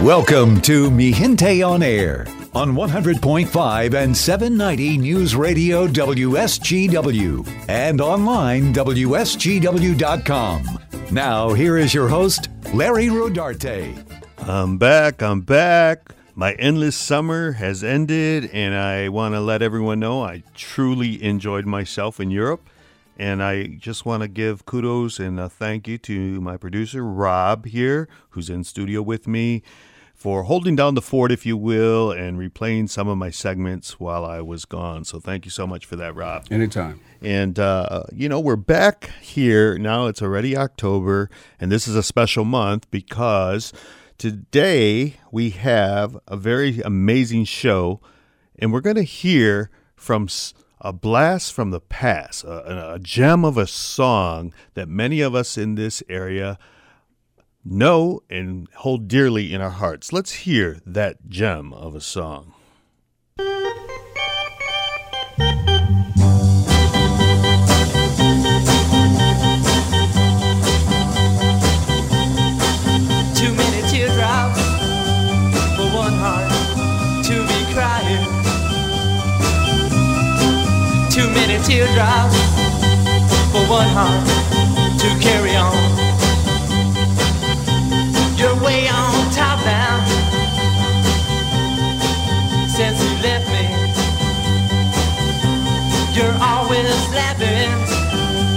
Welcome to Mi Gente on Air on 100.5 and 790 News Radio WSGW and online WSGW.com. Now, here is your host, Larry Rodarte. I'm back. I'm back. My endless summer has ended, and I want to let everyone know I truly enjoyed myself in Europe. And I just want to give kudos and a thank you to my producer, Rob, here, who's in studio with me for holding down the fort, if you will, and replaying some of my segments while I was gone. So thank you so much for that, Rob. Anytime. And, uh, you know, we're back here. Now it's already October, and this is a special month because today we have a very amazing show, and we're going to hear from a blast from the past, a, a gem of a song that many of us in this area know and hold dearly in our hearts. Let's hear that gem of a song. Teardrops for one heart to carry on. You're way on top now. Since you left me, you're always laughing.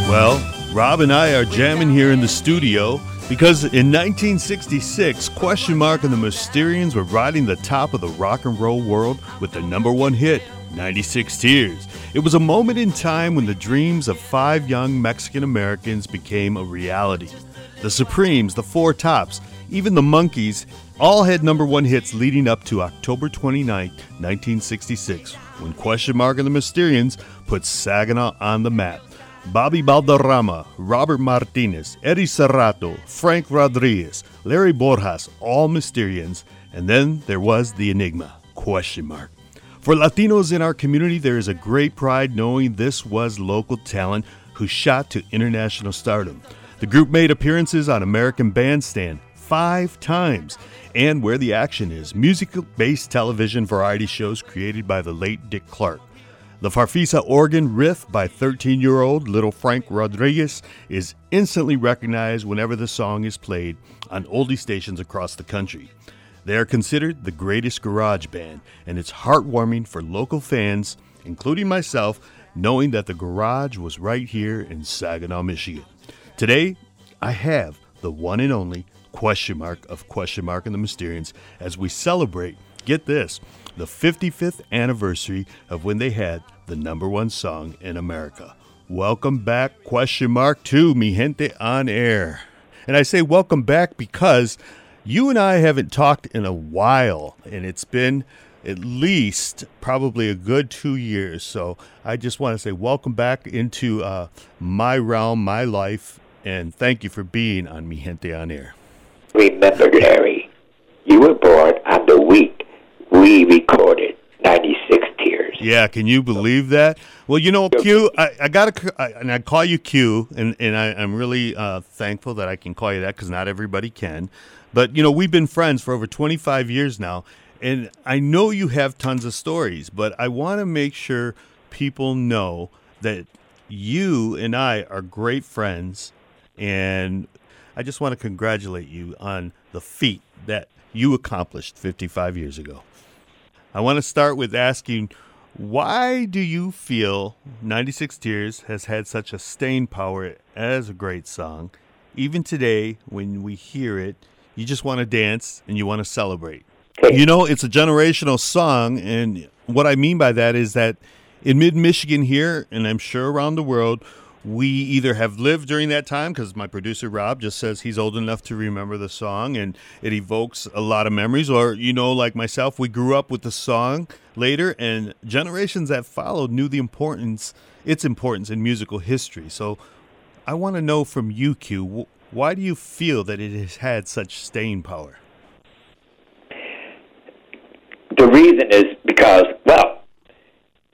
Well, Rob and I are jamming here in the studio because in 1966, Question Mark and the Mysterians were riding the top of the rock and roll world with their number one hit, 96 Tears. It was a moment in time when the dreams of five young Mexican Americans became a reality. The Supremes, the Four Tops, even the Monkees all had number one hits leading up to October 29, 1966, when Question Mark and the Mysterians put Saginaw on the map. Bobby Balderrama, Robert Martinez, Eddie Serrato, Frank Rodriguez, Larry Borjas, all Mysterians, and then there was the enigma, question mark. For Latinos in our community, there is a great pride knowing this was local talent who shot to international stardom. The group made appearances on American Bandstand, five times, and where the action is musical based television variety shows created by the late Dick Clark. The Farfisa organ riff by 13 year old little Frank Rodriguez is instantly recognized whenever the song is played on oldie stations across the country. They are considered the greatest garage band, and it's heartwarming for local fans, including myself, knowing that the garage was right here in Saginaw, Michigan. Today, I have the one and only question mark of question mark and the Mysterians as we celebrate, get this, the 55th anniversary of when they had the number one song in America. Welcome back, question mark, to Mi Gente on Air. And I say welcome back because you and I haven't talked in a while, and it's been at least probably a good two years. So I just want to say welcome back into uh, my realm, my life, and thank you for being on Mi Gente on Air. Remember, Larry, you were born on the week we recorded 96 Tears. Yeah, can you believe that? Well, you know, Q, I, I got to, and I call you Q, and, and I, am really uh, thankful that I can call you that because not everybody can. But, you know, we've been friends for over 25 years now, and I know you have tons of stories, but I want to make sure people know that you and I are great friends, and I just want to congratulate you on the feat that you accomplished 55 years ago. I want to start with asking why do you feel 96 Tears has had such a staying power as a great song? Even today, when we hear it, you just want to dance and you want to celebrate. You know, it's a generational song, and what I mean by that is that in mid Michigan here, and I'm sure around the world, we either have lived during that time because my producer Rob just says he's old enough to remember the song and it evokes a lot of memories, or you know, like myself, we grew up with the song later, and generations that followed knew the importance, its importance in musical history. So, I want to know from you, Q, why do you feel that it has had such staying power? The reason is because, well,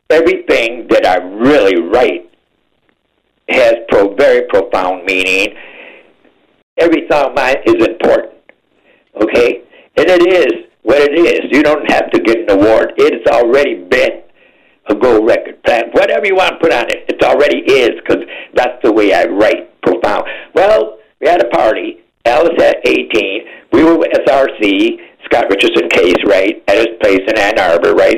everything that I really write has pro very profound meaning. Every song of mine is important. Okay? And it is what it is. You don't have to get an award. It's already been a gold record. Whatever you want to put on it, it already is because that's the way I write profound. Well, we had a party. Alice at 18. We were with SRC, Scott Richardson case, right, at his place in Ann Arbor, right?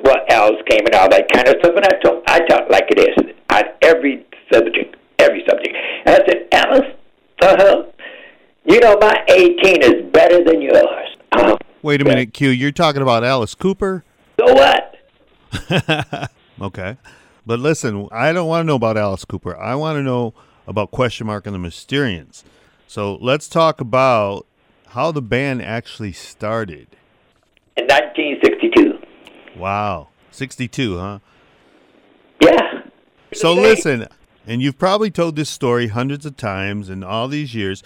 Well, Alice came and all that kind of stuff, and I told I talked like it is on every subject, every subject. And I said, Alice, uh huh. You know, my 18 is better than yours. Uh-huh. Wait a minute, Q. You're talking about Alice Cooper? So what? Okay. But listen, I don't want to know about Alice Cooper. I want to know about Question Mark and the Mysterians. So let's talk about how the band actually started. In 1962. Wow. 62, huh? Yeah. So listen, and you've probably told this story hundreds of times in all these years.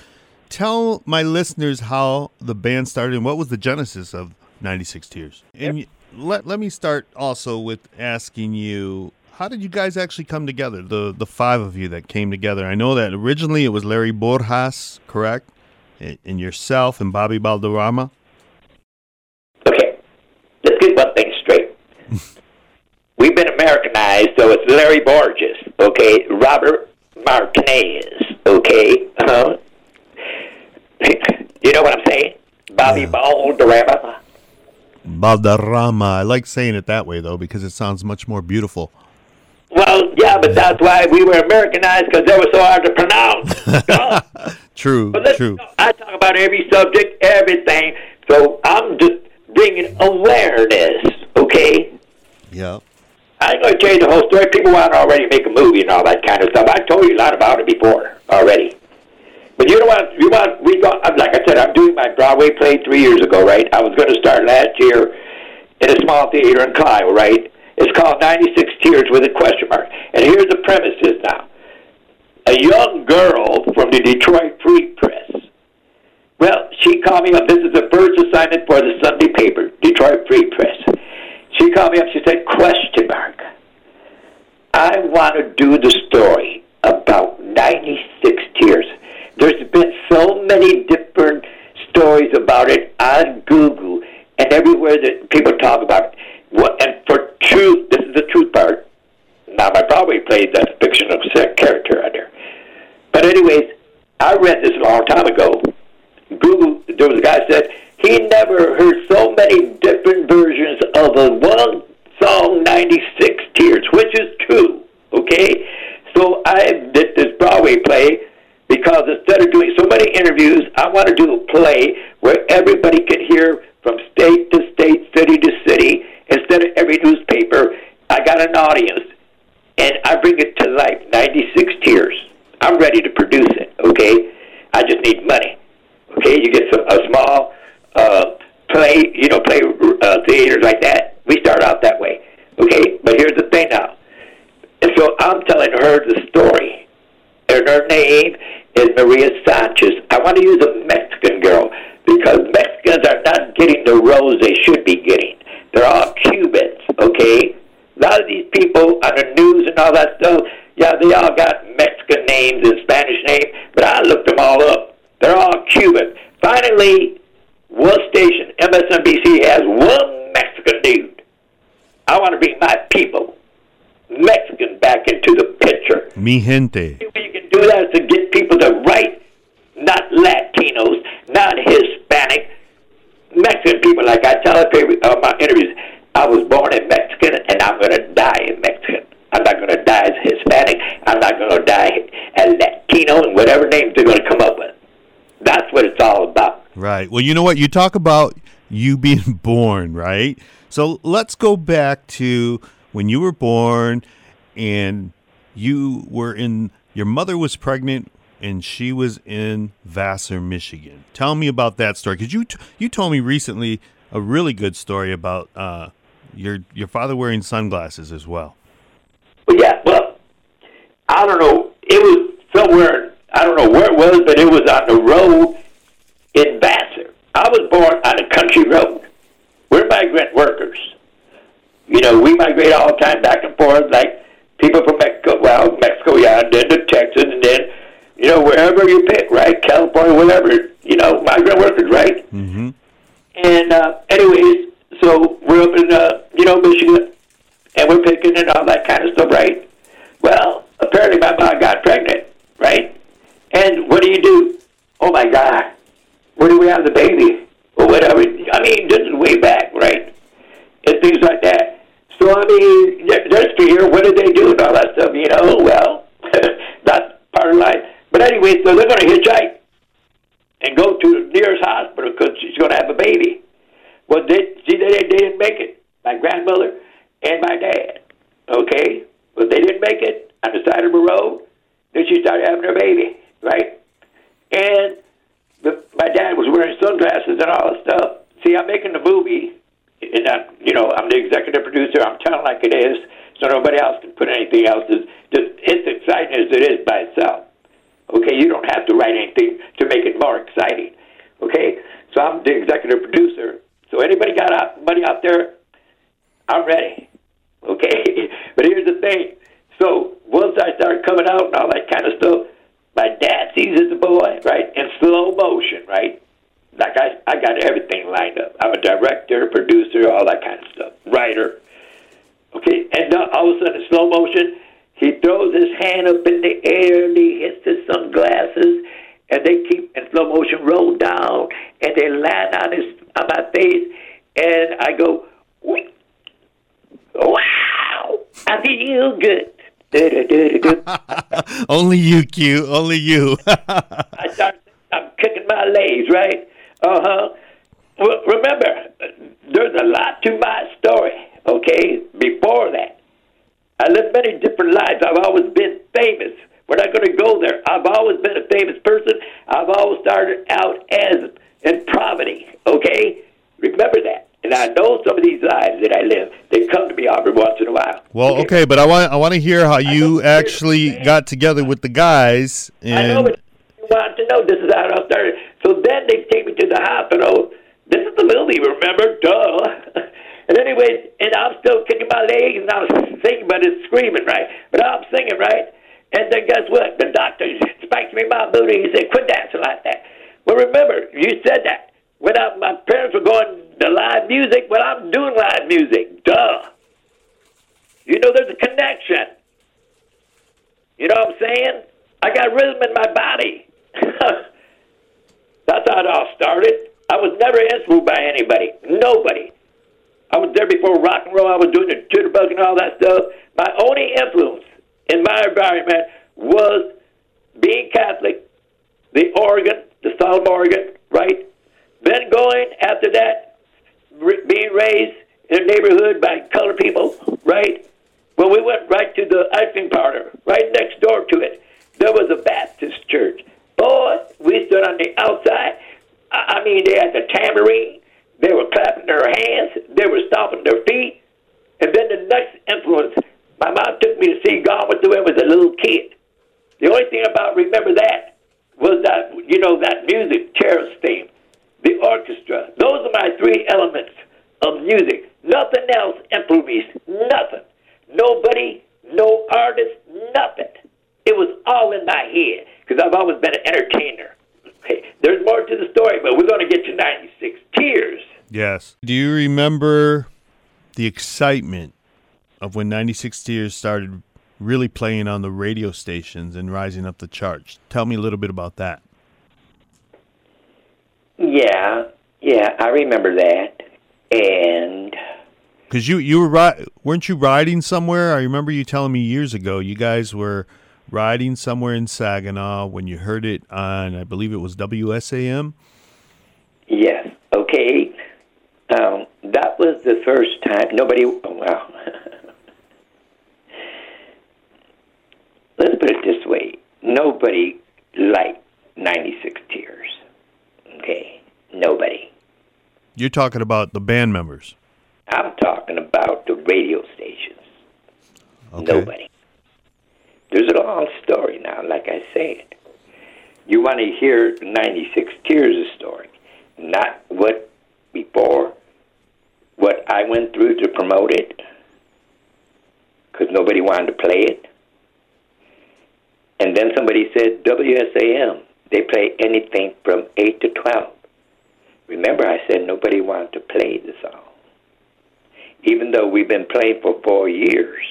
Tell my listeners how the band started and what was the genesis of 96 Tears. And let let me start also with asking you how did you guys actually come together? The the five of you that came together. I know that originally it was Larry Borjas, correct? And yourself and Bobby Balderrama. Okay. Let's get one thing straight. We've been Americanized, so it's Larry Borges, okay? Robert Martinez, okay? Uh-huh. you know what I'm saying? Bobby Balderrama. Balderrama. I like saying it that way though because it sounds much more beautiful. Well, yeah, but that's why we were Americanized because they were so hard to pronounce. True, true. I talk about every subject, everything. So I'm just bringing awareness, okay? Yeah. I ain't going to tell you the whole story. People want to already make a movie and all that kind of stuff. I told you a lot about it before already. But you know what? You want we got like I said, I'm doing my Broadway play three years ago, right? I was going to start last year in a small theater in Clio, right? It's called 96 Tears with a question mark. And here's the premises now. A young girl from the Detroit Free Press. Well, she called me up. This is the first assignment for the Sunday paper, Detroit Free Press. She called me up. She said, question mark. I want to do the story about 96 Tears. There's been so many different stories about it on Google and everywhere that people talk about it. What, and for truth, this is the truth part. Now, my Broadway played that fictional character on there. But anyways, I read this a long time ago. Google, there was a guy said he never heard so many different versions of a one song, 96 Tears, which is true, okay? So I did this Broadway play because instead of doing so many interviews, I want to do a play where everybody can hear from state to state, city to city. Instead of every newspaper, I got an audience, and I bring it to life. 96 Tears. I'm ready to produce it, okay? I just need money. Okay, you get some, a small uh, play, you know, play uh, theaters like that. We start out that way. Okay, but here's the thing now. And so I'm telling her the story. And her name is Maria Sanchez. I want to use a Mexican girl because Mexicans are not getting the roles they should be getting. They're all Cubans, okay? A lot of these people on the news and all that stuff, yeah, they all got Mexican names and Spanish names, but I looked them all up. They're all Cuban. Finally, one station, MSNBC, has one Mexican dude. I want to bring my people, Mexican, back into the picture. Mi gente. The way you can do that is to get people to write, not Latinos, not Hispanic, Mexican people. Well, you know what? You talk about you being born, right? So let's go back to when you were born and you were in, your mother was pregnant and she was in Vassar, Michigan. Tell me about that story because you, t- you told me recently a really good story about uh, your, your father wearing sunglasses as well. Well, yeah, well, I don't know. It was somewhere, I don't know where it was, but it was on the road in Vassar. I was born on a country road. We're migrant workers. You know, we migrate all the time back and forth, like people from Mexico, well, Mexico, yeah, and then to Texas, and then you know, wherever you pick, right? California, whatever, you know, migrant workers, right? Mm-hmm. And uh, anyways, so we're up in, uh, you know, Michigan, and we're picking and all that kind of stuff, right? Well, apparently my mom got pregnant, right? And what do you do? Oh my God, where do we have the baby? Or whatever. I mean, this is way back, right? And things like that. So I mean, there- there's fear. What did they do and all that stuff? You know, well, that's part of life. But anyway, so they're going to hitchhike and go to the nearest hospital because she's going to have a baby. Well, they, see, they, they didn't make it. My grandmother and my dad. Okay? But they didn't make it on the side of the road. Then she started having her baby, right? And the, my dad was wearing sunglasses and all that stuff. See, I'm making the movie, and I'm, you know, I'm the executive producer. I'm telling like it is, so nobody else can put anything else. It's, just, it's exciting as it is by itself. Okay, you don't have to write anything to make it more exciting. Okay, so I'm the executive producer. So anybody got out, money out there? I'm ready. Okay, but here's the thing. So once I start coming out and all that kind of stuff, my dad sees the boy right in slow motion, right? Like I, I got everything lined up. I'm a director, producer, all that kind of stuff, writer. Okay, and now all of a sudden, in slow motion, he throws his hand up in the air and he hits his sunglasses, and they keep in slow motion roll down, and they land on his on my face, and I go, wow, I feel good. Only you, Q. Only you. I start, I'm kicking my legs, right? Uh huh. Well, remember, there's a lot to my story, okay? Before that, I lived many different lives. I've always been famous. We're not going to go there. I've always been a famous person. I've always started out as in poverty, okay? Remember that. And I know some of these lives that I live, well, okay, but I want I want to hear how you actually got together with the guys And... I know what you want to know. This is how it all started. So then they take me to the hospital. This is the movie, remember? Duh. and anyways, and I'm still kicking my legs and I'm singing, but it's screaming, right? But I'm singing, right? And then guess what? The doctor spiked me in my booty. He said, quit dancing like that. Well, remember, you said that. When my parents were going to live music, well, I'm doing live music. Duh. You know, there's a connection. You know what I'm saying? I got rhythm in my body. That's how it all started. I was never influenced by anybody. Nobody. I was there before rock and roll. I was doing the jitterbug and all that stuff. My only influence in my environment was being Catholic, the organ, the solemn organ, right? Then going after that, r- being raised in a neighborhood by colored people, right? Well, we went right to the cream parlor, right next door to it. There was a Baptist church. Boy, we stood on the outside. I mean, they had the tambourine. They were clapping their hands. They were stomping their feet. And then the next influence, my mom took me to see Gone with the Wind as a little kid. The only thing about remember that was that you know that music, Cheryl's theme, the orchestra. Those are my three elements of music. Nothing else influenced me. Nothing. Nobody, no artist, nothing. It was all in my head because I've always been an entertainer. Okay, there's more to the story, but we're going to get to 96 Tears. Yes. Do you remember the excitement of when 96 Tears started really playing on the radio stations and rising up the charts? Tell me a little bit about that. Yeah, yeah, I remember that. And Because you you were ri- weren't you riding somewhere? I remember you telling me years ago you guys were riding somewhere in Saginaw when you heard it on I believe it was WSAM. Yes. Okay. Um, that was the first time nobody. Well, let's put it this way: nobody liked '96 Tears. Okay, nobody. You're talking about the band members. I'm talking about the radio stations. Okay. Nobody. There's a long story now, like I said. You want to hear 96 Tears' story, not what before, what I went through to promote it, because nobody wanted to play it. And then somebody said, WSAM, they play anything from 8 to 12. Remember, I said nobody wanted to play the song. Even though we've been playing for four years,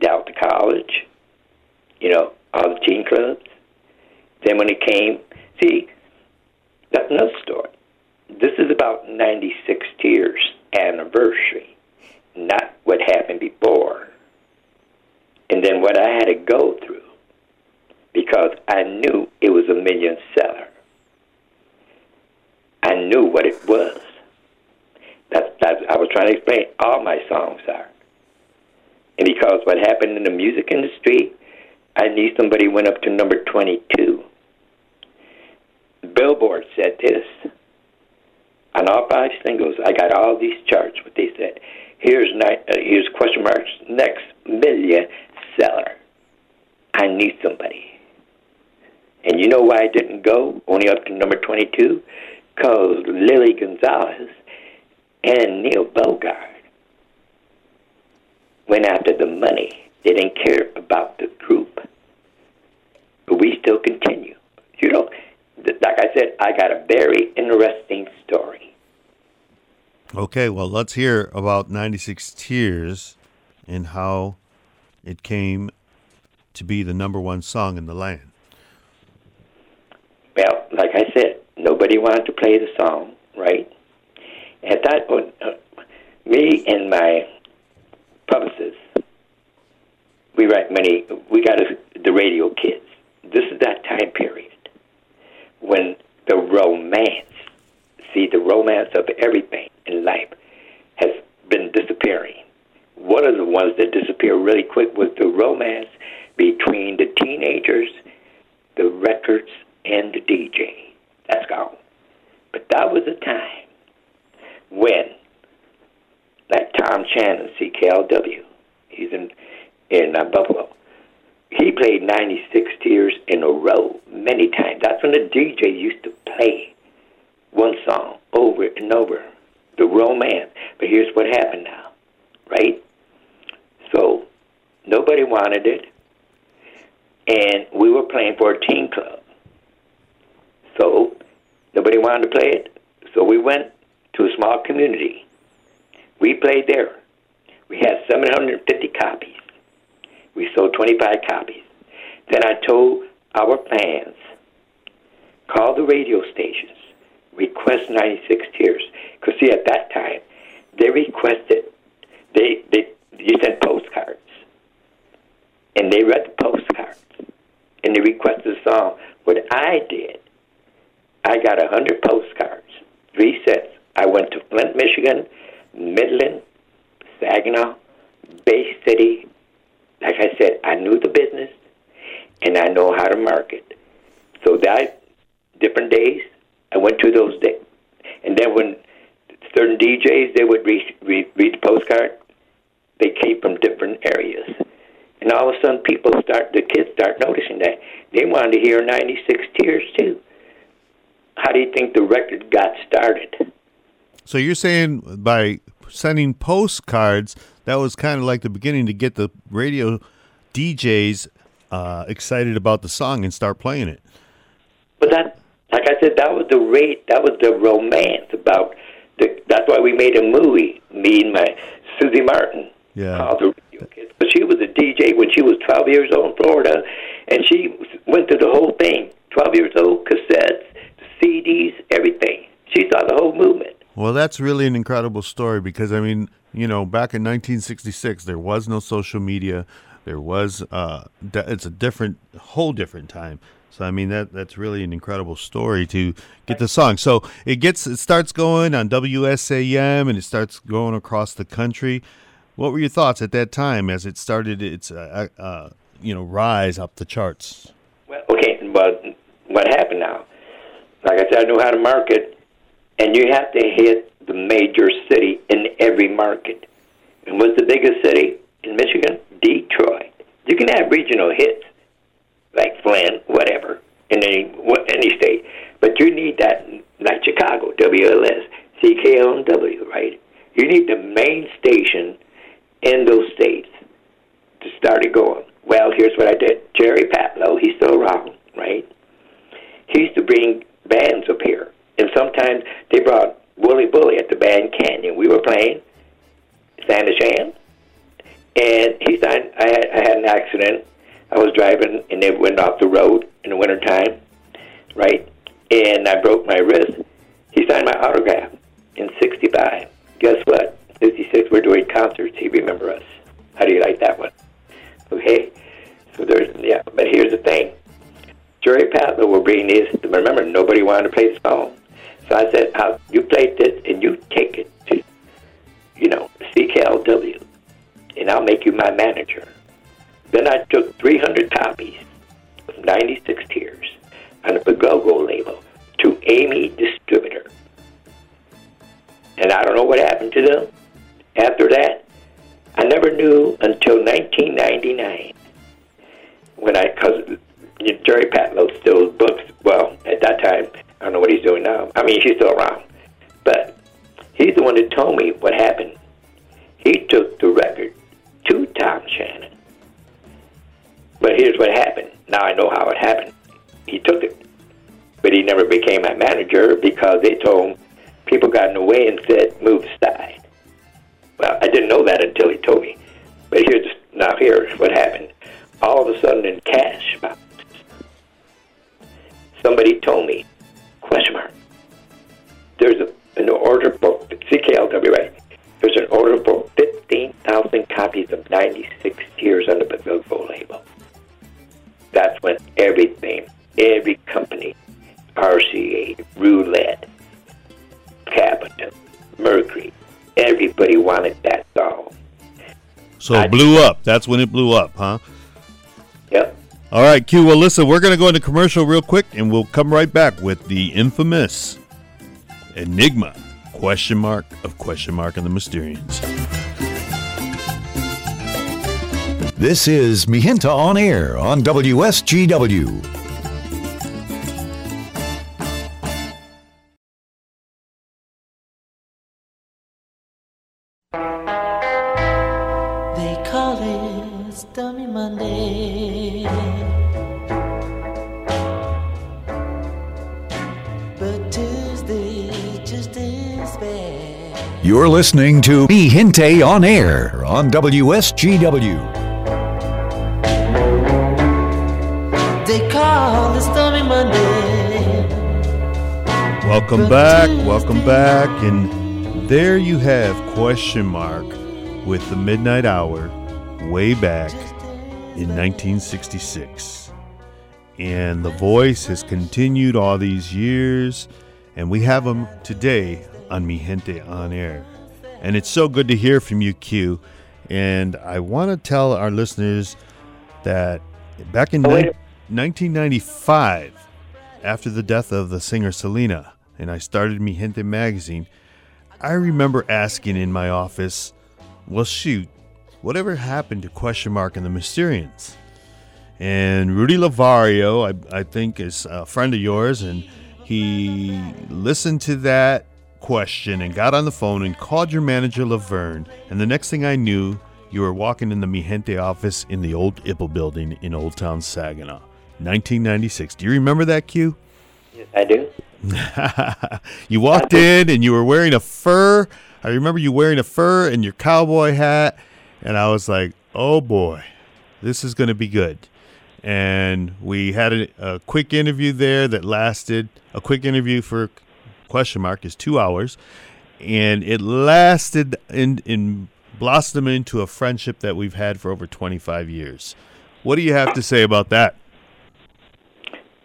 Delta College, you know, all the teen clubs. Then when it came, see, that's another story. This is about 96 years anniversary, not what happened before. And then what I had to go through because I knew it was a million seller. I knew what it was. That's, that's I was trying to explain. All my songs are. And because what happened in the music industry, I knew somebody went up to number 22. Billboard said this. On all five singles, I got all these charts. What they said. Here's ni- uh, here's question marks. Next million seller. I need somebody. And you know why I didn't go only up to number 22? Because Lily Gonzalez and Neil Bogart went after the money. They didn't care about the group. But we still continue. You know, like I said, I got a very interesting story. Okay, well, let's hear about 96 Tears and how it came to be the number one song in the land. Well, like I said, nobody wanted to play the song, right? At that point, uh, me and my publicist, we write many. We got a, the radio kids. This is that time period when the romance, see, the romance of everything in life has been disappearing. One of the ones that disappeared really quick was the romance between the teenagers, the records, and the DJ. That's gone. But that was a time when, like Tom Shannon, CKLW, he's in in uh, Buffalo. He played 96 Tears in a row many times. That's when the DJ used to play one song over and over, the romance. But here's what happened now, right? So nobody wanted it, and we were playing for a teen club. So nobody wanted to play it. So we went to a small community. We played there. We had 750 copies. We sold 25 copies. Then I told our fans, call the radio stations, request 96 Tears. Because, see, at that time, they requested, they, they, you sent postcards. And they read the postcards. And they requested a song. What I did, I got a 100 postcards, three sets. I went to Flint, Michigan, Midland, Saginaw, Bay City. Like I said, I knew the business and I know how to market. So that different days, I went to those days. And then when certain DJs, they would read, read, the postcard, they came from different areas. And all of a sudden, people start, the kids start noticing that. They wanted to hear 96 Tears too. How do you think the record got started? So you're saying by sending postcards, that was kind of like the beginning to get the radio DJs uh, excited about the song and start playing it. But that, like I said, that was the rate. That was the romance about. The, that's why we made a movie. Me and my Susie Martin. Yeah. Called the Radio Kids. But she was a DJ when she was 12 years old in Florida, and she went through the whole thing. 12 years old, cassettes, CDs, everything. She saw the whole movement. Well, that's really an incredible story because I mean, you know, back in 1966, there was no social media. There was uh, it's a different, whole different time. So I mean that that's really an incredible story to get the song. So it gets it starts going on WSAM and it starts going across the country. What were your thoughts at that time as it started its uh, uh, you know rise up the charts? Well, okay, but what happened now? Like I said, I knew how to market, and you have to hit the major city in every market. And what's the biggest city in Michigan? Detroit. You can have regional hits like Flint, whatever, in any any state, but you need that like Chicago, WLS, CKLW, right? You need the main station in those states to start it going. Well, here's what I did. Jerry Patlow, he's still around, right? He used to bring bands up here, and sometimes they brought Wooly Bully at the band Canyon. We were playing Santa Shan, and he signed. I had, I had an accident. I was driving, and they went off the road in the wintertime, right? And I broke my wrist. He signed my autograph in '65. Guess what? '66, we're doing concerts. He remember us. How do you like that one? Okay. So there's yeah, but here's the thing. Jerry Patlow will bring these. Remember, nobody wanted to play the song. So I said, "You play this, and you take it to, you know, CKLW, and I'll make you my manager." Then I took 300 copies of 96 Tears on the Pa-Go-Go label to Amy Distributor, and I don't know what happened to them after that. I never knew until 1999 when I, because Jerry Patlow still books. Well, at that time, I don't know what he's doing now. I mean, he's still around, but he's the one that told me what happened. He took the record to Tom Shannon. But here's what happened. Now I know how it happened. He took it, but he never became my manager because they told him people got in the way and said move aside. Well, I didn't know that until he told me. But here's now here's what happened. All of a sudden, in cash box, somebody told me, question mark. There's a, an order book, CKLW. There's an order for 15,000 copies of 96 Tears on the Pa-Go-Go label. That's when everything, every company, RCA, Roulette, Capitol, Mercury, everybody wanted that song. So it blew up. That's when it blew up, huh? Yep. All right, Q. Well, listen, we're going to go into commercial real quick, and we'll come right back with the infamous Enigma question mark of question mark and the Mysterians. This is Mi Gente on Air on WSGW. You're listening to Mi Gente on Air on WSGW. They call it Stormy Monday. Welcome back. Welcome back. And there you have question mark with the midnight hour way back in 1966. And the voice has continued all these years, and we have him today on Mi Gente on Air. And it's so good to hear from you, Q. And I want to tell our listeners that back in ni- 1995, after the death of the singer Selena, and I started Mi Gente magazine, I remember asking in my office, well, shoot, whatever happened to question mark and the Mysterians? And Rudy Lavario, I, I think, is a friend of yours, and he listened to that question and got on the phone and called your manager, Laverne. And the next thing I knew, you were walking in the Mi Gente office in the old Ipple building in Old Town Saginaw, 1996. Do you remember that, Q? Yes, I do. you walked in and you were wearing a fur. I remember you wearing a fur and your cowboy hat, and I was like, "Oh boy, this is going to be good." And we had a, a quick interview there that lasted a quick interview for question mark is two hours, and it lasted in in blossomed into a friendship that we've had for over twenty five years. What do you have to say about that?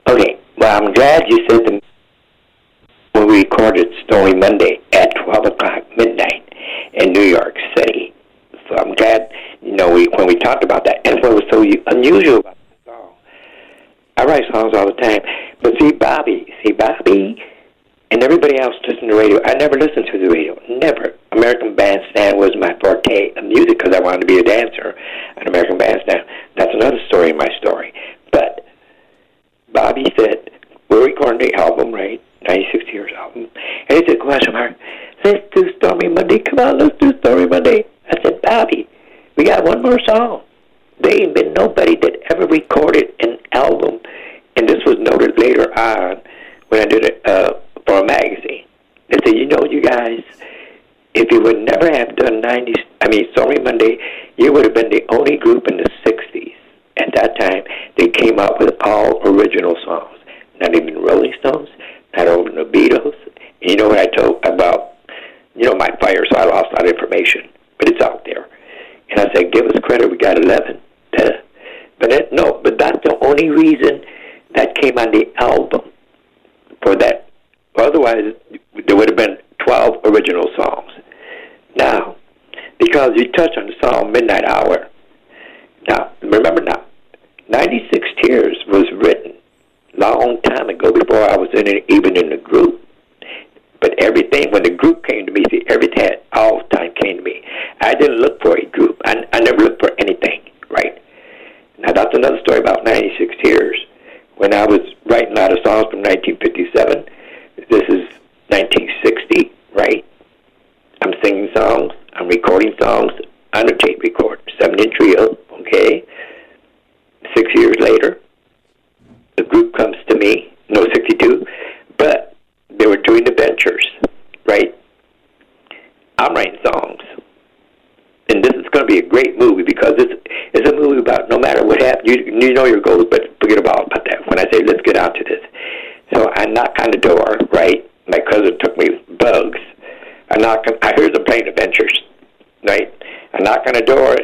Okay. Well, I'm glad you said the when we recorded Stormy Monday at 12 o'clock midnight in New York City. So I'm glad, you know, we when we talked about that. And what was so unusual about the song, I write songs all the time. But see, Bobby, see, Bobby and everybody else listen to radio. I never listened to the radio. Never. American Bandstand was my forte of music because I wanted to be a dancer at American Bandstand. That's another story in my story. But Bobby said, we're recording the album, right? 96 years album. And he said, question mark, let's do Stormy Monday. Come on, let's do Stormy Monday. I said, Bobby, we got one more song. They ain't been nobody that ever recorded an album, and this was noted later on when I did it uh, for a magazine. They said, you know, you guys, if you would never have done 90s, I mean, Stormy Monday, you would have been the only group in the 60s at that time they came up with all original songs. Not even Rolling Stones, not even the Beatles. You know what I told about, you know, my fire, so I lost a lot of information, but it's out there. And I said, give us credit, we got 11. But it, no, but that's the only reason that came on the album for that. Otherwise, there would have been 12 original songs. Now, because you touch on the song Midnight Hour, now, remember now, 96 Tears was written long time ago before I was in it, even in the group. But everything, when the group came to me, see, everything all the time came to me. I didn't look for a group. I, I never looked for anything, right? Now, that's another story about 96 Tears. When I was writing a lot of songs from 1957, this is 1960, right? I'm singing songs, I'm recording songs on a tape recorder, seven inch reel, okay? Six years later, the group comes to me, no, 62, but they were doing the ventures, right? I'm writing songs. And this is going to be a great movie because it's, it's a movie about no matter what happens, you, you know your goals, but forget about, about that. When I say let's get out to this. So I knock on the door, right? My cousin took me bugs. I knock on, I heard the plane adventures, right? I knock on the door.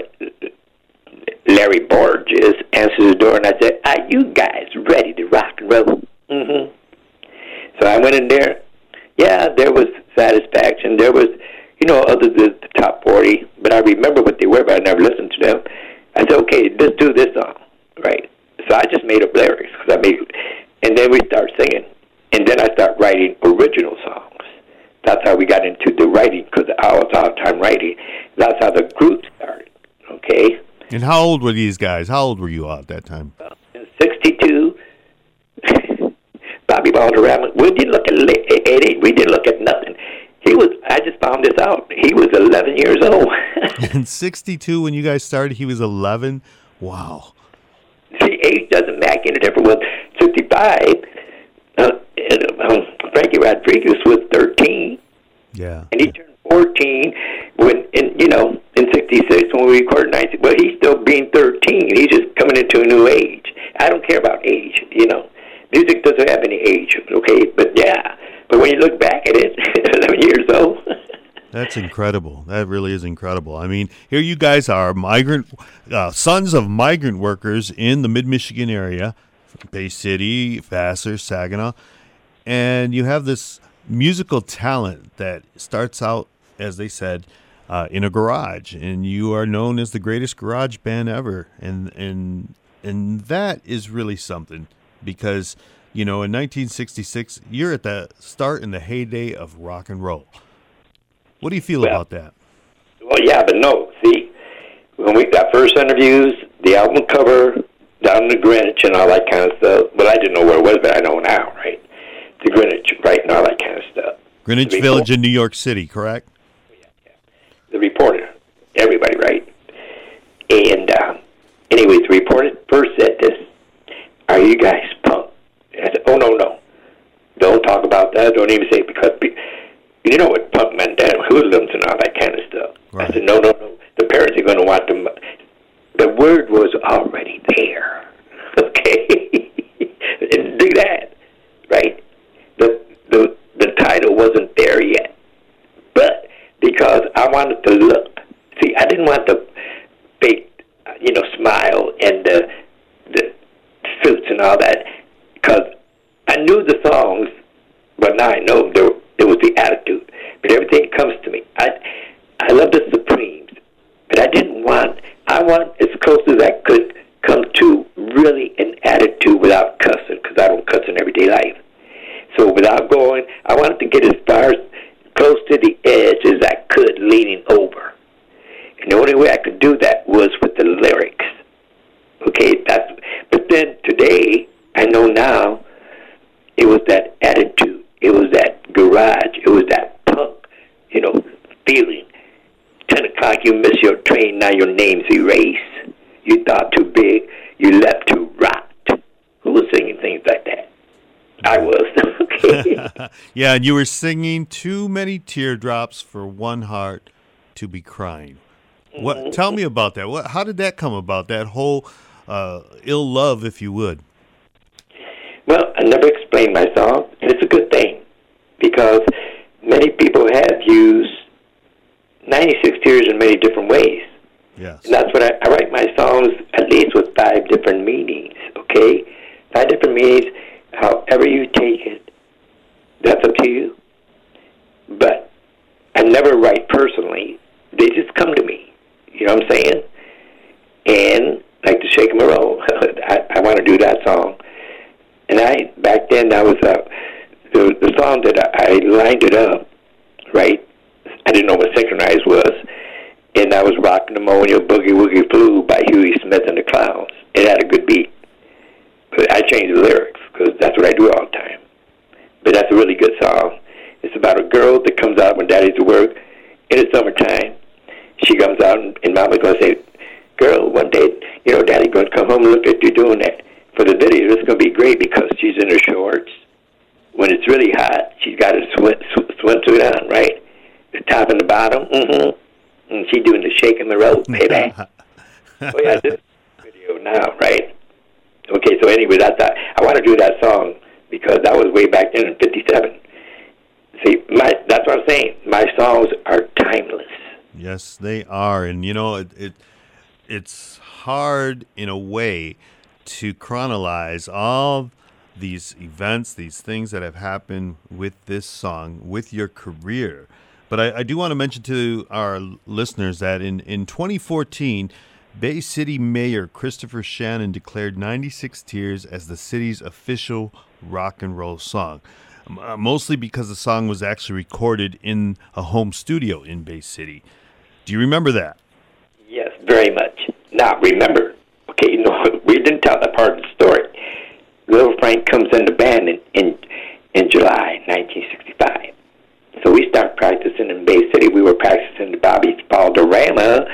Larry Borges answers the door, and I said, "Are you guys ready to rock and roll?" Mm-hmm. So I went in there. Yeah, there was satisfaction. There was, you know, other than the top forty, but I remember what they were, but I never listened to them. I said, "Okay, let's do this song." Right. So I just made up lyrics because I made, and then we start singing, and then I start writing original songs. That's how we got into the writing because I was all the time writing. That's how the group started. Okay. And these guys? How old were you at that time? '62, Bobby Balderrama. We didn't look at age. We didn't look at nothing. He was. I just found this out. He was 11 years old. In '62, when you guys started, he was 11. Wow. See, age doesn't make any difference. Well, 65. Uh, um, Frankie Rodriguez was 13. Yeah. And he turned 14 when, in, you know, in 66 when we recorded 90. Well, he's still being 13. He's just coming into a new age. I don't care about age, you know. Music doesn't have any age, okay? But yeah. But when you look back at it, 11 years old. That's incredible. That really is incredible. I mean, here you guys are, migrant uh, sons of migrant workers in the Mid Michigan area, Bay City, Vassar, Saginaw, and you have this musical talent that starts out, as they said, uh, in a garage, and you are known as the greatest garage band ever, and and and that is really something because you know in 1966 you're at the start in the heyday of rock and roll. What do you feel Well, about that? Well, yeah, but no. See, when we got first interviews, the album cover down to Greenwich and all that kind of stuff. But I didn't know where it was, but I know now, right? To Greenwich, right, and all that kind of stuff. Greenwich The Village in New York City, correct? The reporter, everybody, right? And uh, anyways, the reporter first said this: "Are you guys punk?" And I said, "Oh no, no, don't talk about that. Don't even say it because you know what punk meant then, hoodlums and all that kind of stuff." Right. I said, "No, no, no. The parents are going to want them." The word was already there. Okay, and do that, right? The the the title wasn't there yet, but because I wanted to look. See, I didn't want the fake, uh, you know, smile and the the suits and all that, because I knew the songs, but now I know there it was the attitude. But everything comes to me. I I love the Supremes, but I didn't want. I want as close as I could come to really an attitude without cussing, because I don't cuss in everyday life. So without going, I wanted to get as far as close to the edge as I could, leaning over. And the only way I could do that was with the lyrics. Okay, that's. But then today, I know now, it was that attitude. It was that garage. It was that punk, you know, feeling. Ten o'clock, you miss your train. Now your name's erased. You thought too big. was singing things like that. I was. okay. Yeah, and you were singing too many teardrops for one heart to be crying. What? Mm-hmm. Tell me about that. What? How did that come about? That whole uh, ill love, if you would. Well, I never explained my song, and it's a good thing because many people have used 96 Tears in many different ways. Yes. And that's what I, I write my songs at least with five different meanings, okay? Five different meanings, however you take it, that's up to you. But I never write personally. They just come to me. You know what I'm saying? And like to shake 'em a roll. I, I want to do that song. And I back then that was uh, the the song that I, I lined it up, right? I didn't know what synchronized was, and I was rocking pneumonia boogie woogie flu by Huey Smith and the Clowns. It had a good beat, but I changed the lyrics because that's what I do all the time. But that's a really good song. It's about a girl that comes out when daddy's at work in the summertime. She comes out and, and mama's gonna say, "Girl, one day, you know, daddy's gonna come home and look at you doing that." For the video, it's gonna be great because she's in her shorts. When it's really hot, she's got her swim, sw- swimsuit on, right? The top and the bottom. Mm-hmm. And she doing the shake and the rope, baby. oh yeah, this video now, right? Okay, so anyway, that's that. I want to do that song because that was way back then in '57. See, my that's what I'm saying. My songs are timeless. Yes, they are, and you know it, it it's hard in a way to chronologize all these events, these things that have happened with this song, with your career. But I, I do want to mention to our listeners that in, in 2014, Bay City Mayor Christopher Shannon declared 96 Tears as the city's official rock and roll song. Uh, mostly because the song was actually recorded in a home studio in Bay City. Do you remember that? Very much. Now remember, okay, you know, we didn't tell that part of the story. Little Frank comes in the band in in, in July 1965. So we start practicing in Bay City. We were practicing the Bobby Balderrama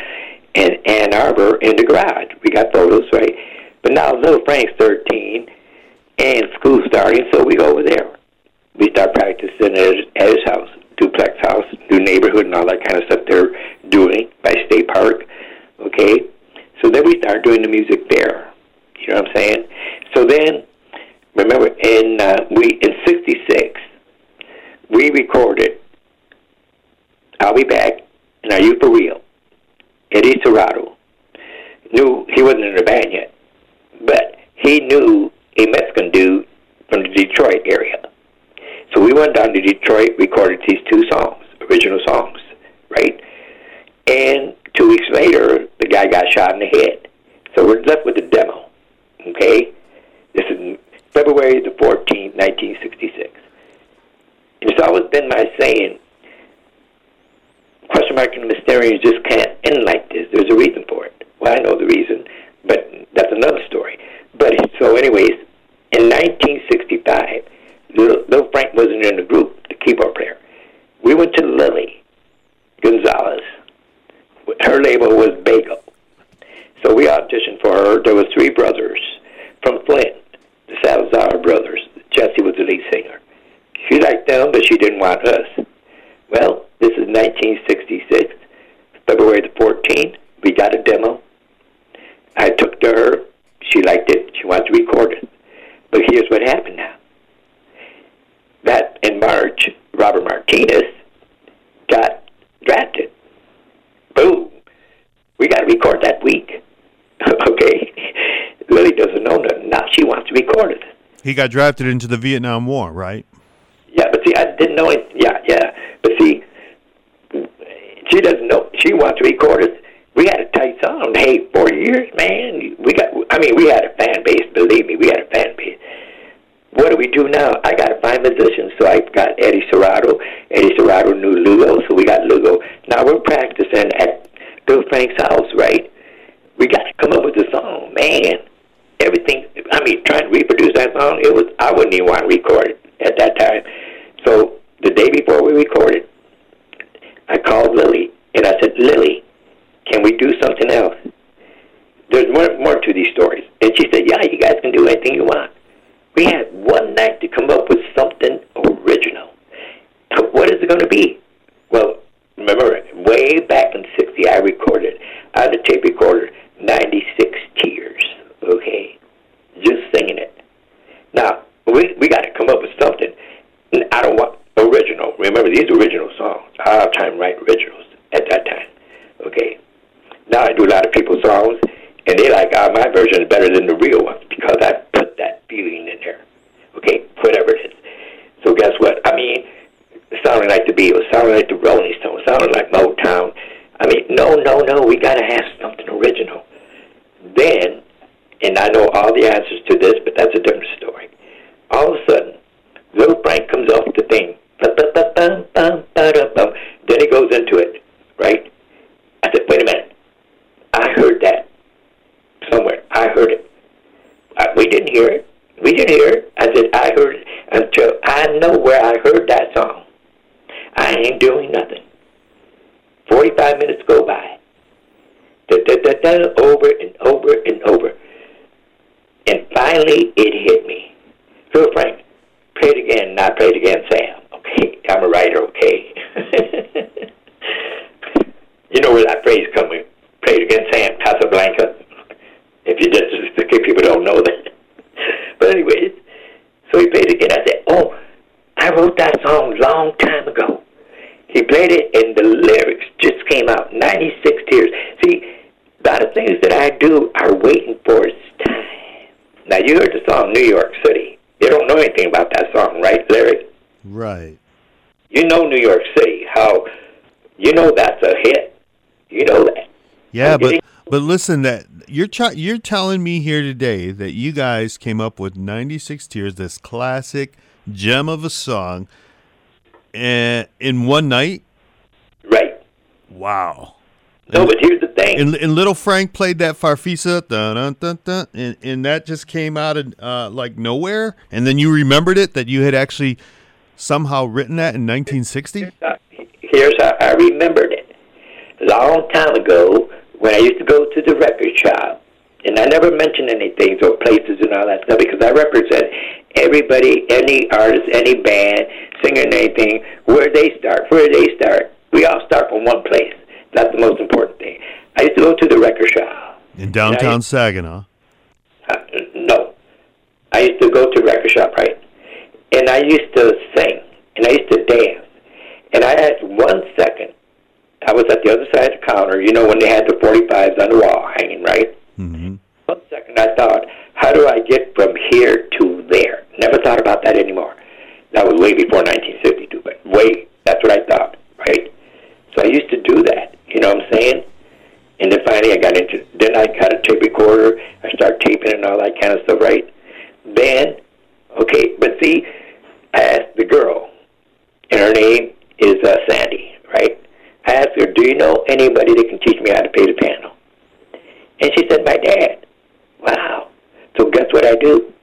in Ann Arbor in the garage. We got photos, right? But now little Frank's 13 and school starting, so we go over there. We start practicing at at his house, duplex house, new neighborhood, and all that kind of stuff they're doing by State Park. Okay, so then we start doing the music there. You know what I'm saying? So then, remember, in uh, we in '66, we recorded "I'll Be Back" and "Are You for Real?" Eddie Serrato knew he wasn't in the band yet, but he knew a Mexican dude from the Detroit area. So we went down to Detroit, recorded these two songs, original songs, right? And two weeks later, the guy got shot in the head. So we're left with the demo, okay? This is February the 14th, 1966. And it's always been my saying, question mark and Mysterians just can't end like this. There's a reason for it. Well, I know the reason, but that's another story. But so, anyways, in 1965, Little, Little Frank wasn't in the group, the keyboard player. We went to Lily Gonzalez. Her label was Bagel. So we auditioned for her. There was three brothers from Flint, the Salazar brothers. Jesse was the lead singer. She liked them, but she didn't want us. Well, this is 1966, February the 14th. We got a demo. I took to her. She liked it. She wanted to record it. But here's what happened now. That in March, Robert Martinez got drafted. Boom. We got to record that week. okay. Lily doesn't know nothing. Now she wants to record it. He got drafted into the Vietnam War, right? Yeah, but see, I didn't know it. Yeah, yeah. But see, she doesn't know. She wants to record it. We had a tight song. Hey, four years, man. We got. I mean, we had a fan base. Believe me, we had a fan base. What do we do now? I got to find musicians. So I got Eddie Serrato. Eddie Serrato knew Lugo, so we got Lugo. Now we're practicing at Bill Frank's house, right? We got to come up with a song, man. Everything. I mean, trying to reproduce that song, it was. I wouldn't even want to record it at that time. So the day before we recorded, I called Lily and I said, Lily, can we do something else? There's more more to these stories. And she said, Yeah, you guys can do anything you want. We had one night to come up with something original. What is it going to be? Well, remember, way back in 60, I recorded on the tape recorder 96 Tears, okay? Just singing it. Now, we, we got to come up with something. I don't want original. Remember, these original songs. I have time to write originals at that time, okay? Now I do a lot of people's songs, and they like, ah, my version is better than the real ones because I put that feeling in there. Okay, whatever it is. So guess what? I mean, it sounded like the Beatles, sounded like the Rolling Stones, sounded like Motown. I mean, no, no, no, we got to have something original. Then, and I know all the answers to this, but that's a different story. All of a sudden, little Frank comes off the thing. Then he goes into it, right? I said, wait a minute. I heard that somewhere. I heard it. I, we didn't hear it. We didn't hear it. I said, I heard it until I know where I heard that song. I ain't doing nothing. 45 minutes go by. Da, da, da, da, over and over and over. And finally, it hit me. Phil Frank, play it again, not play it again, Sam. Okay, I'm a writer, okay? you know where that phrase comes from. Play it again, Sam, Casablanca. If you just, if people don't know that. But anyways, so he played it again. I said, oh, I wrote that song a long time ago. He played it, and the lyrics just came out. 96 tears. See, a lot of things that I do are waiting for its time. Now, you heard the song New York City. You don't know anything about that song, right, Larry? Right. You know New York City, how, you know that's a hit. You know that. Yeah, I'm but listen, that you're ch- you're telling me here today that you guys came up with 96 Tears, this classic gem of a song, and in one night. Right. Wow. No, but here's the thing. And, and little Frank played that Farfisa, dun, dun, dun, dun, and, and that just came out of uh, like nowhere. And then you remembered it that you had actually somehow written that in 1960. Uh, here's how I remembered it. A long time ago, when I used to go to the record shop, and I never mentioned anything or places and all that stuff because I represent everybody, any artist, any band, singer, and anything, where they start, where they start. We all start from one place. That's the most important thing. I used to go to the record shop. In downtown Saginaw. Uh, no. I used to go to record shop, right? And I used to sing, and I used to dance. And I had one second. I was at the other side of the counter, you know, when they had the 45s on the wall hanging, right? hmm One second I thought, how do I get from here to there? Never thought about that anymore. That was way before 1952, but way, that's what I thought, right? So I used to do that, you know what I'm saying? And then finally I got into, then I got a tape recorder, I started taping and all that kind of stuff, right? Then, okay, but see, I asked the girl, and her name is uh, Sandy, right? I asked her, do you know anybody that can teach me how to play the piano? And she said, my dad. Wow. So guess what I do?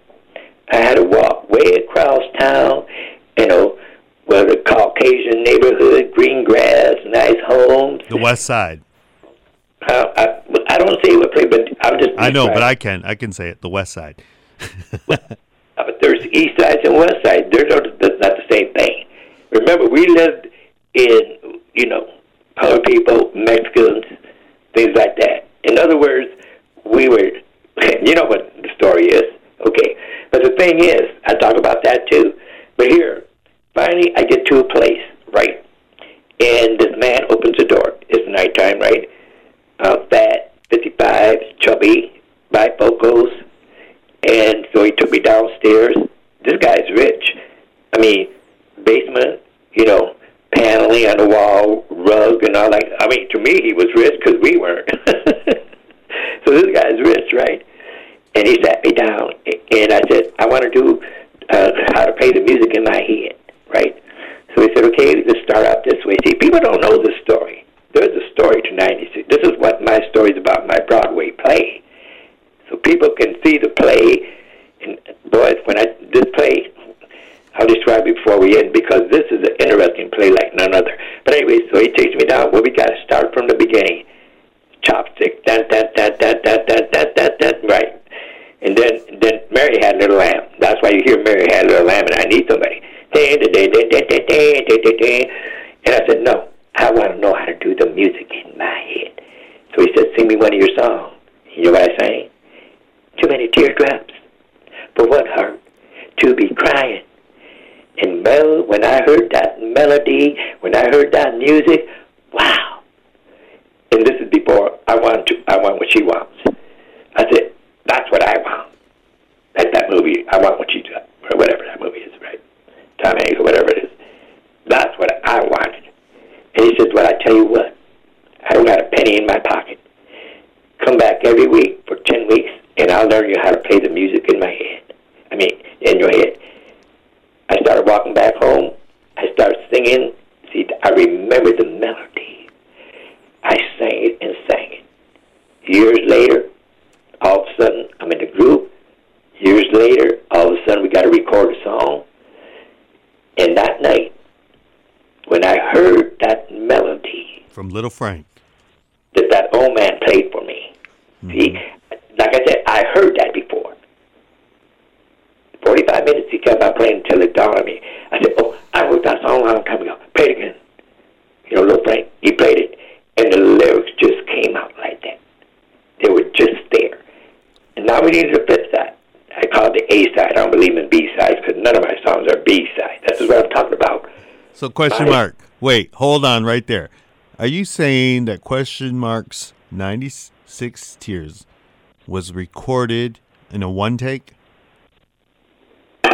I had to walk way across town, you know, where the Caucasian neighborhood, green grass, nice homes. The West Side. Uh, I, I don't say what play, but I'm just. I know, but I can. I can say it. The West Side. But there's east sides and west sides. They're not, that's not the same thing. Remember, we lived in, you know, colored people, Mexicans, things like that. In other words, we were, you know what the story is. Okay. But the thing is, I talk about that too. But here, finally, I get to a place, right? And this man opens the door. It's nighttime, right? Uh, fat, 55, chubby, bifocals. And so he took me downstairs. This guy's rich. I mean, basement, you know, paneling on the wall, rug, and all that. I mean, to me, he was rich because we weren't. so this guy's rich, right? And he sat me down, and I said, I want to do uh, how to play the music in my head, right? So he said, okay, let's start out this way. See, people don't know this story. There's a story to 96. This is what my story is about, my Broadway play. So people can see the play. And boys, when I this play, I'll describe it before we end because this is an interesting play like none other. But anyway, so he takes me down. Well, we got to start from the beginning. Chopstick, dun dun dun dun dun dun dun dun dun. Right. And then then Mary had a little lamb. That's why you hear Mary had a little lamb and I need somebody. And I said, no, I want to know how to do the music in my head. So he said, sing me one of your songs. You know what I sang? Too many teardrops for one heart to be crying. And Mel, when I heard that melody, when I heard that music, wow. And this is before I want to, I want what she wants. I said, that's what I want. Like that movie, I want what she does, or whatever that movie is, right? Tom Hanks or whatever it is. That's what I wanted. And he says, well, I tell you what, I don't got a penny in my pocket. Come back every week for 10 weeks, and I'll learn you how to play the music in my head. I mean, in your head. I started walking back home. I started singing. See, I remember the melody. I sang it and sang it. Years later, all of a sudden, I'm in the group. Years later, all of a sudden, we got to record a song. And that night, when I heard that melody From Little Frank. that that old man played for me, see, like I said, I heard that before. 45 minutes he kept on playing until it dawned on me. I said, oh, I heard that song a long time ago. Play it again. You know, Little Frank, he played it, and the lyrics just came out like that. They were just there. And now we needed a fifth side. I call it the A side. I don't believe in B sides because none of my songs are B sides. This is what I'm talking about. So question Right. mark. Wait, hold on right there. Are you saying that question mark's 96 tears was recorded in a one take?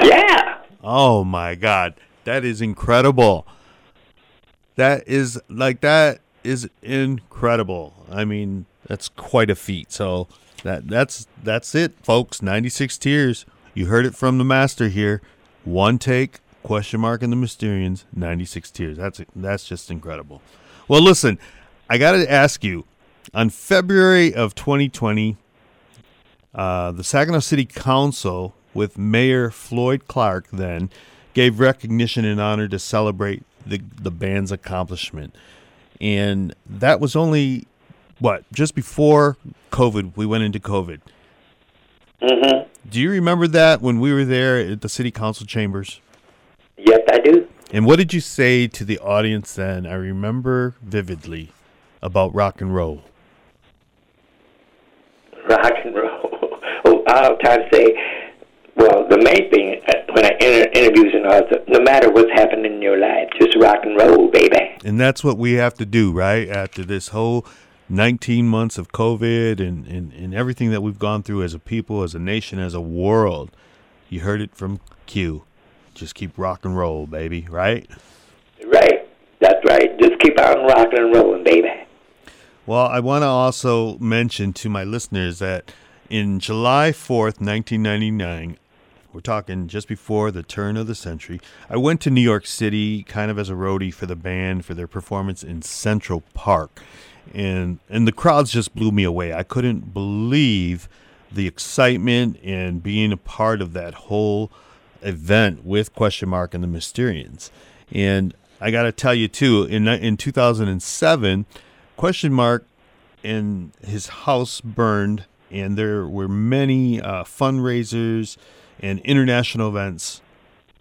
Yeah. Oh my god. That is incredible. That is like that is incredible. I mean, that's quite a feat. So that that's that's it, folks. 96 tears. You heard it from the master here. One take, question mark and the Mysterians, 96 tears. That's that's just incredible. Well, listen, I got to ask you on February of 2020, uh, the Saginaw City Council, with Mayor Floyd Kloc, then gave recognition and honor to celebrate the the band's accomplishment, and that was only what just before COVID. We went into COVID. Mm-hmm. Do you remember that when we were there at the City Council chambers? I do. And what did you say to the audience then? I remember vividly about rock and roll. rock and roll. Oh, I'll try to say, well, the main thing uh, when I enter interviews and all no matter what's happening in your life, just rock and roll, baby. And that's what we have to do, right? After this whole 19 months of COVID and, and, and everything that we've gone through as a people, as a nation, as a world. You heard it from Q. Just keep rock and roll, baby, right? Right. That's right. Just keep on rocking and rolling, baby. Well, I want to also mention to my listeners that in July 4th, 1999, we're talking just before the turn of the century, I went to New York City kind of as a roadie for the band for their performance in Central Park. And and the crowds just blew me away. I couldn't believe the excitement and being a part of that whole event with question mark and the Mysterians. And I got to tell you too, in in 2007, question mark and his house burned, and there were many uh, fundraisers and international events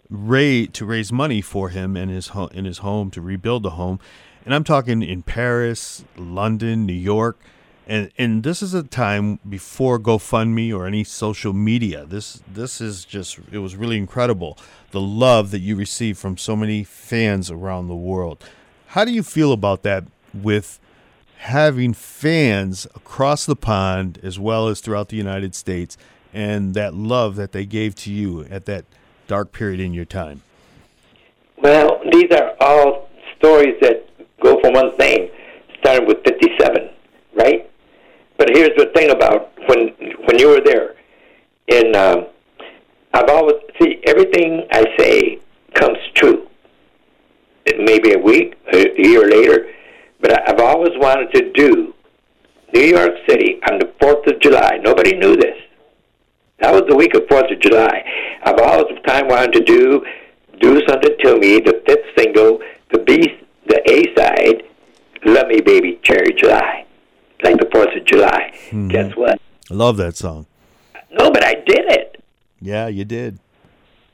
ra- to raise money for him and his ho- in his home to rebuild the home. And I'm talking in Paris, London, New York, and and this is a time before GoFundMe or any social media. This this is just it was really incredible the love that you received from so many fans around the world. How do you feel about that with having fans across the pond as well as throughout the United States and that love that they gave to you at that dark period in your time? Well, these are all stories that go from one thing, starting with 57, right? But here's the thing about when when you were there, in um, I've always see everything I say comes true. It may be a week, a year later, but I've always wanted to do New York City on the Fourth of July. Nobody knew this. That was the week of Fourth of July. I've always time wanted to do "Do Something to Me," the fifth single, the B, the A side, "Love Me Baby," Cherry July, like the Fourth of July. Hmm. Guess what? I love that song. No, but I did it. Yeah, you did.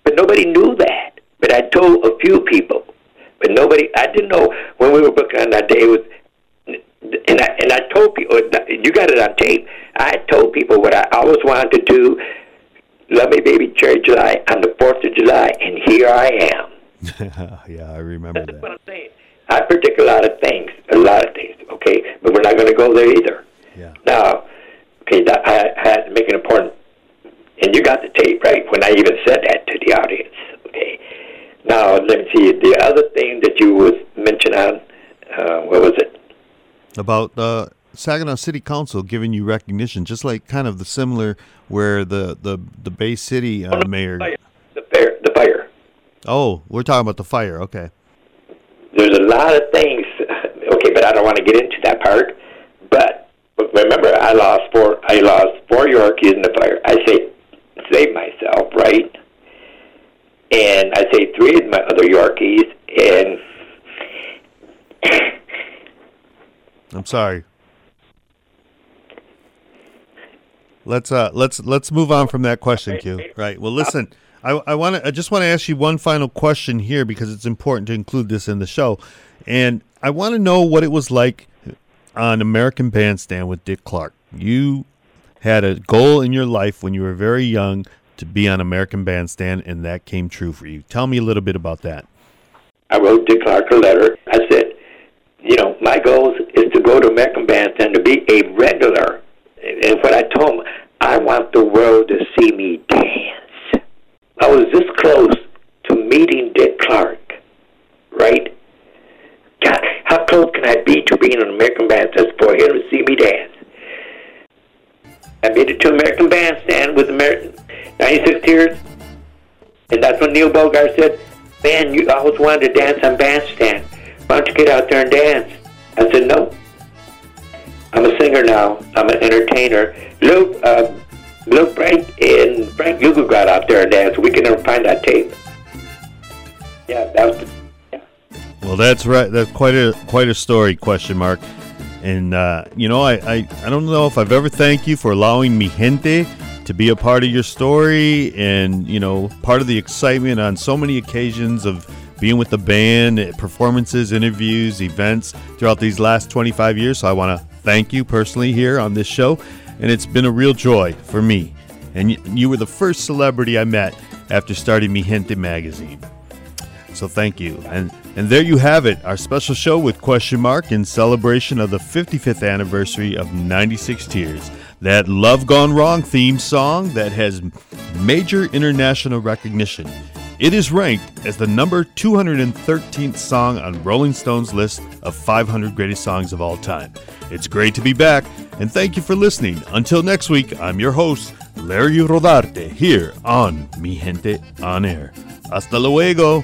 but nobody knew that. But I told a few people, but nobody. I didn't know when we were booking on that day. It was, and I and I told people, you got it on tape. I told people what I always wanted to do. Love me, baby, Cherry July on the Fourth of July, and here I am. yeah, I remember That's that. what I'm saying. I predict a lot of things, a lot of things. Okay, but we're not going to go there either. Yeah. Now, okay, that, I, I had to make an important, and you got the tape right when I even said that to the audience. Okay. Now let me see. The other thing that you was mentioning on, uh, what was it? about uh, Saginaw City Council giving you recognition, just like kind of the similar where the the the Bay City uh, mayor. Fire. The fire. The fire. Oh, we're talking about the fire. Okay. There's a lot of things. Okay, but I don't want to get into that part. But remember, I lost four. I lost four Yorkies in the fire. I say save myself, right? And I say three of my other Yorkies, and I'm sorry. Let's uh let's let's move on from that question, Q. Right. Well, listen, I I want to I just want to ask you one final question here because it's important to include this in the show, and I want to know what it was like on American Bandstand with Dick Clark. You had a goal in your life when you were very young to be on American Bandstand, and that came true for you. Tell me a little bit about that. I wrote Dick Clark a letter. I said, you know, my goal is to go to American Bandstand to be a regular. And what I told him, I want the world to see me dance. I was this close to meeting Dick Clark, right? God, how close can I be to being on American Bandstand for him to see me dance? I made it to American Bandstand with American 96 Tears, and that's when Neil Bogart said, Man, you always wanted to dance on bandstand. Why don't you get out there and dance? I said, No. I'm a singer now. I'm an entertainer. Luke, uh, Luke Frank and Frank Lugo got out there and danced. We can never find that tape. Yeah, that was. The. Well, that's right. That's quite a quite a story. Question mark. And uh, you know, I, I I don't know if I've ever thanked you for allowing mi gente to be a part of your story and you know part of the excitement on so many occasions of being with the band, eh, performances, interviews, events throughout these last 25 years. So I want to thank you personally here on this show, and it's been a real joy for me. And you, you were the first celebrity I met after starting Mi Gente magazine. So thank you. And and there you have it, our special show with question mark in celebration of the 55th anniversary of 96 Tears. That Love Gone Wrong theme song that has major international recognition. It is ranked as the number 213th song on Rolling Stone's list of 500 greatest songs of all time. It's great to be back, and thank you for listening. Until next week, I'm your host, Larry Rodarte, here on Mi Gente On Air. Hasta luego.